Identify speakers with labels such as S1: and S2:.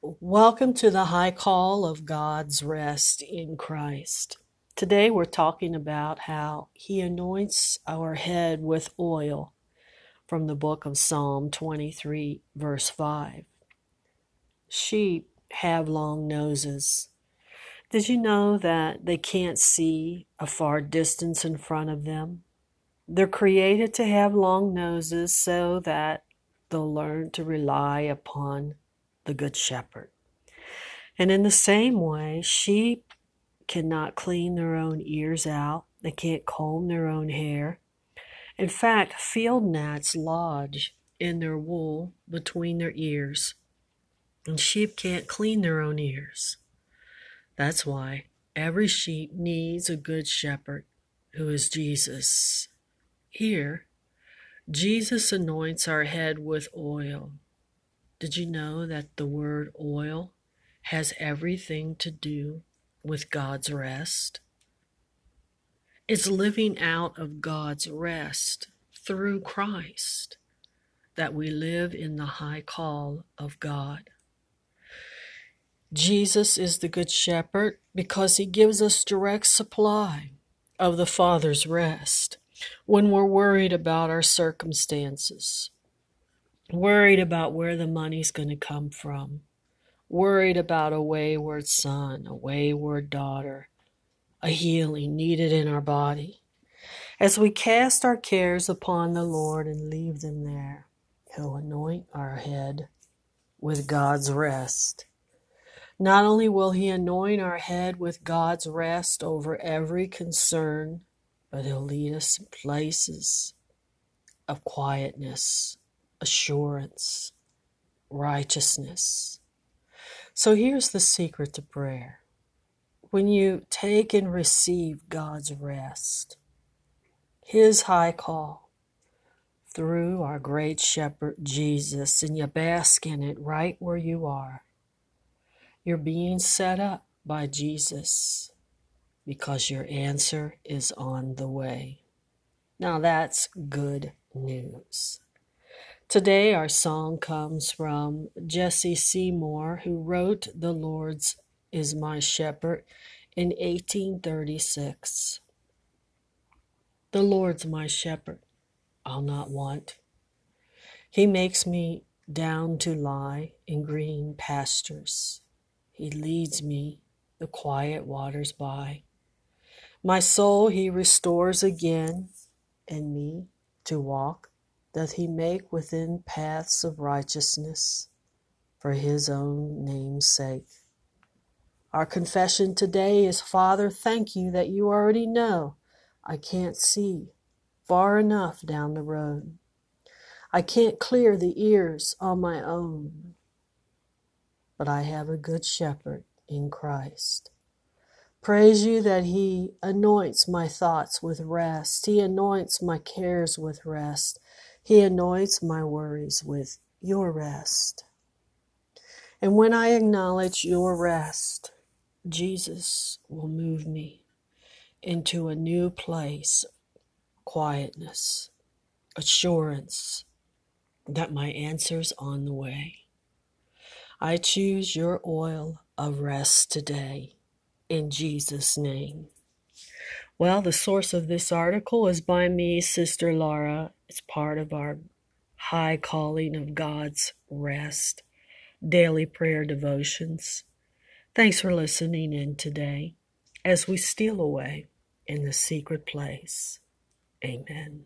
S1: Welcome to the high call of God's rest in Christ. Today we're talking about how He anoints our head with oil from the book of Psalm 23, verse 5. Sheep have long noses. Did you know that they can't see a far distance in front of them? They're created to have long noses so that they'll learn to rely upon the Good Shepherd. And in the same way, sheep cannot clean their own ears out, they can't comb their own hair. In fact, field gnats lodge in their wool between their ears, and sheep can't clean their own ears. That's why every sheep needs a good shepherd who is Jesus. Here, Jesus anoints our head with oil did you know that the word oil has everything to do with God's rest? It's living out of God's rest through Christ that we live in the high call of God. Jesus is the Good Shepherd because he gives us direct supply of the Father's rest when we're worried about our circumstances worried about where the money's going to come from, worried about a wayward son, a wayward daughter, a healing needed in our body. As we cast our cares upon the Lord and leave them there, He'll anoint our head with God's rest. Not only will He anoint our head with God's rest over every concern, but He'll lead us in places of quietness assurance, righteousness. So here's the secret to prayer. When you take and receive God's rest, His high call through our great shepherd Jesus, and you bask in it right where you are, you're being set up by Jesus because your answer is on the way. Now that's good news. Today, our song comes from Jessie Seymour, who wrote The Lord's is My Shepherd in 1836. The Lord's my shepherd, I'll not want. He makes me down to lie in green pastures. He leads me the quiet waters by. My soul he restores again, and me to walk doth he make within paths of righteousness for his own name's sake. Our confession today is Father, thank you that you already know I can't see far enough down the road. I can't clear the ears on my own, but I have a good shepherd in Christ. Praise you that He anoints my thoughts with rest. He anoints my cares with rest. He anoints my worries with your rest. And when I acknowledge your rest, Jesus will move me into a new place, quietness, assurance that my answer's on the way. I choose your oil of rest today in Jesus' name. Well, the source of this article is by me, Sister Laura. It's part of our high calling of God's rest, daily prayer devotions. Thanks for listening in today as we steal away in the secret place. Amen.